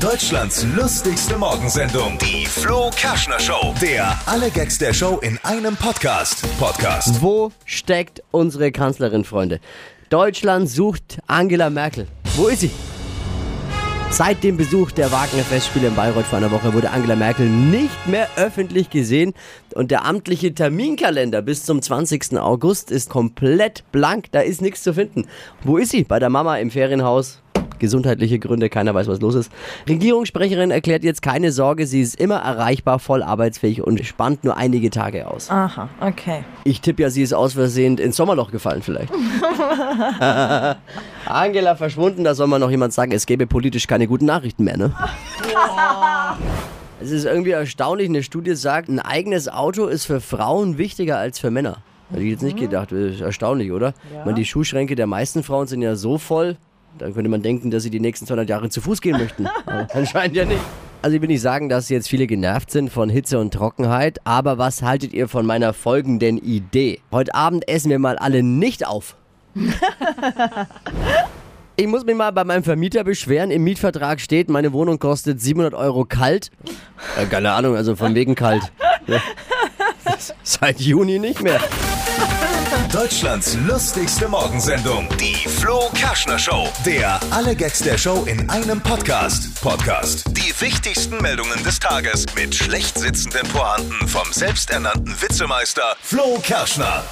Deutschlands lustigste Morgensendung, die Flo Kerschner Show. Der alle Gags der Show in einem Podcast. Podcast. Wo steckt unsere Kanzlerin, Freunde? Deutschland sucht Angela Merkel. Wo ist sie? Seit dem Besuch der Wagner Festspiele in Bayreuth vor einer Woche wurde Angela Merkel nicht mehr öffentlich gesehen und der amtliche Terminkalender bis zum 20. August ist komplett blank, da ist nichts zu finden. Wo ist sie? Bei der Mama im Ferienhaus? Gesundheitliche Gründe, keiner weiß, was los ist. Regierungssprecherin erklärt jetzt keine Sorge, sie ist immer erreichbar, voll arbeitsfähig und spannt nur einige Tage aus. Aha, okay. Ich tippe ja, sie ist aus Versehen ins Sommerloch gefallen vielleicht. Angela verschwunden, da soll man noch jemand sagen, es gäbe politisch keine guten Nachrichten mehr, ne? Es ist irgendwie erstaunlich, eine Studie sagt, ein eigenes Auto ist für Frauen wichtiger als für Männer. Hätte ich jetzt nicht gedacht, das ist erstaunlich, oder? Ich meine, die Schuhschränke der meisten Frauen sind ja so voll, da könnte man denken, dass sie die nächsten 200 Jahre zu Fuß gehen möchten. Anscheinend ja nicht. Also ich will nicht sagen, dass jetzt viele genervt sind von Hitze und Trockenheit, aber was haltet ihr von meiner folgenden Idee? Heute Abend essen wir mal alle nicht auf. Ich muss mich mal bei meinem Vermieter beschweren. Im Mietvertrag steht, meine Wohnung kostet 700 Euro kalt. Äh, keine Ahnung, also von wegen kalt. Seit Juni nicht mehr. Deutschlands lustigste Morgensendung, die Flo Kerschner Show. Der alle Gags der Show in einem Podcast. Podcast. Die wichtigsten Meldungen des Tages mit schlecht sitzenden Pointen vom selbsternannten Witzemeister Flo Kerschner.